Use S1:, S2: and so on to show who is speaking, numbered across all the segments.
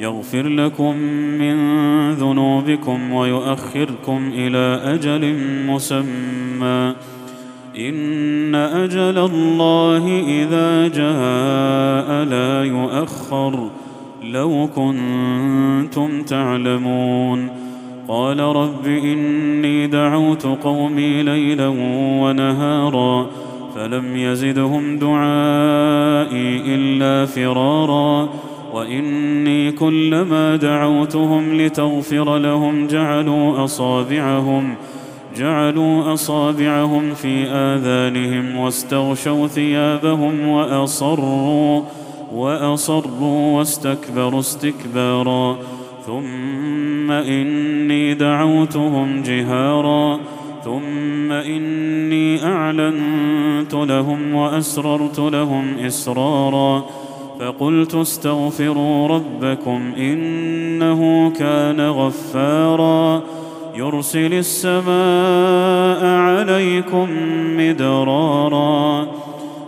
S1: يغفر لكم من ذنوبكم ويؤخركم إلى أجل مسمى. إن أجل الله إذا جاء لا يؤخر. لو كنتم تعلمون. قال رب إني دعوت قومي ليلا ونهارا فلم يزدهم دعائي إلا فرارا. وإني كلما دعوتهم لتغفر لهم جعلوا أصابعهم جعلوا أصابعهم في آذانهم واستغشوا ثيابهم وأصروا وأصروا واستكبروا استكبارا. ثم إني دعوتهم جهارا. ثم إني أعلنت لهم وأسررت لهم إسرارا. فقلت استغفروا ربكم إنه كان غفارا يرسل السماء عليكم مدرارا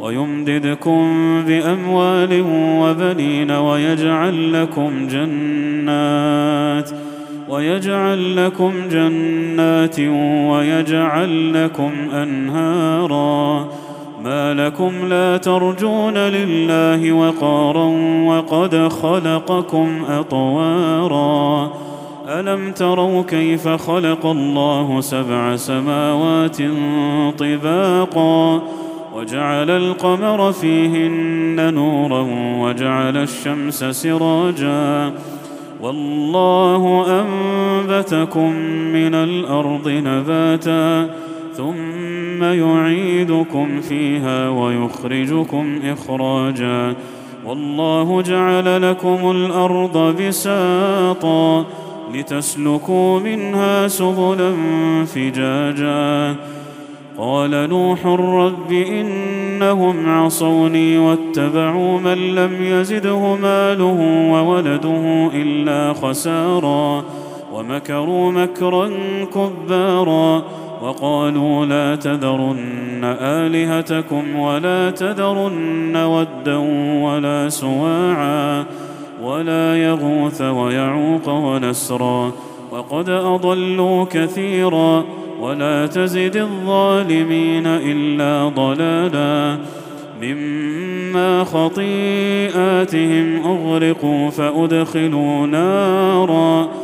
S1: ويمددكم بأموال وبنين ويجعل لكم جنات ويجعل لكم جنات ويجعل لكم أنهارا ما لكم لا ترجون لله وقارا وقد خلقكم أطوارا. ألم تروا كيف خلق الله سبع سماوات طباقا؟ وجعل القمر فيهن نورا وجعل الشمس سراجا. والله أنبتكم من الأرض نباتا. ثم يعيدكم فيها ويخرجكم إخراجا. والله جعل لكم الأرض بساطا لتسلكوا منها سبلا فجاجا. قال نوح رب إنهم عصوني واتبعوا من لم يزده ماله وولده إلا خسارا. ومكروا مكرا كبارا. وقالوا لا تذرن آلهتكم ولا تذرن ودا ولا سواعا ولا يغوث ويعوق ونسرا وقد أضلوا كثيرا ولا تزد الظالمين إلا ضلالا مما خطيئاتهم أغرقوا فأدخلوا نارا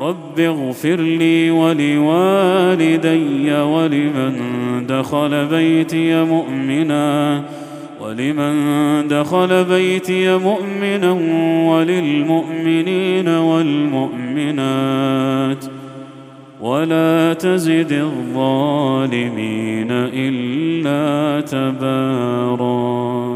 S1: رب اغفر لي ولوالدي ولمن دخل بيتي مؤمنا ولمن دخل بيتي مؤمنا وللمؤمنين والمؤمنات ولا تزد الظالمين إلا تبارا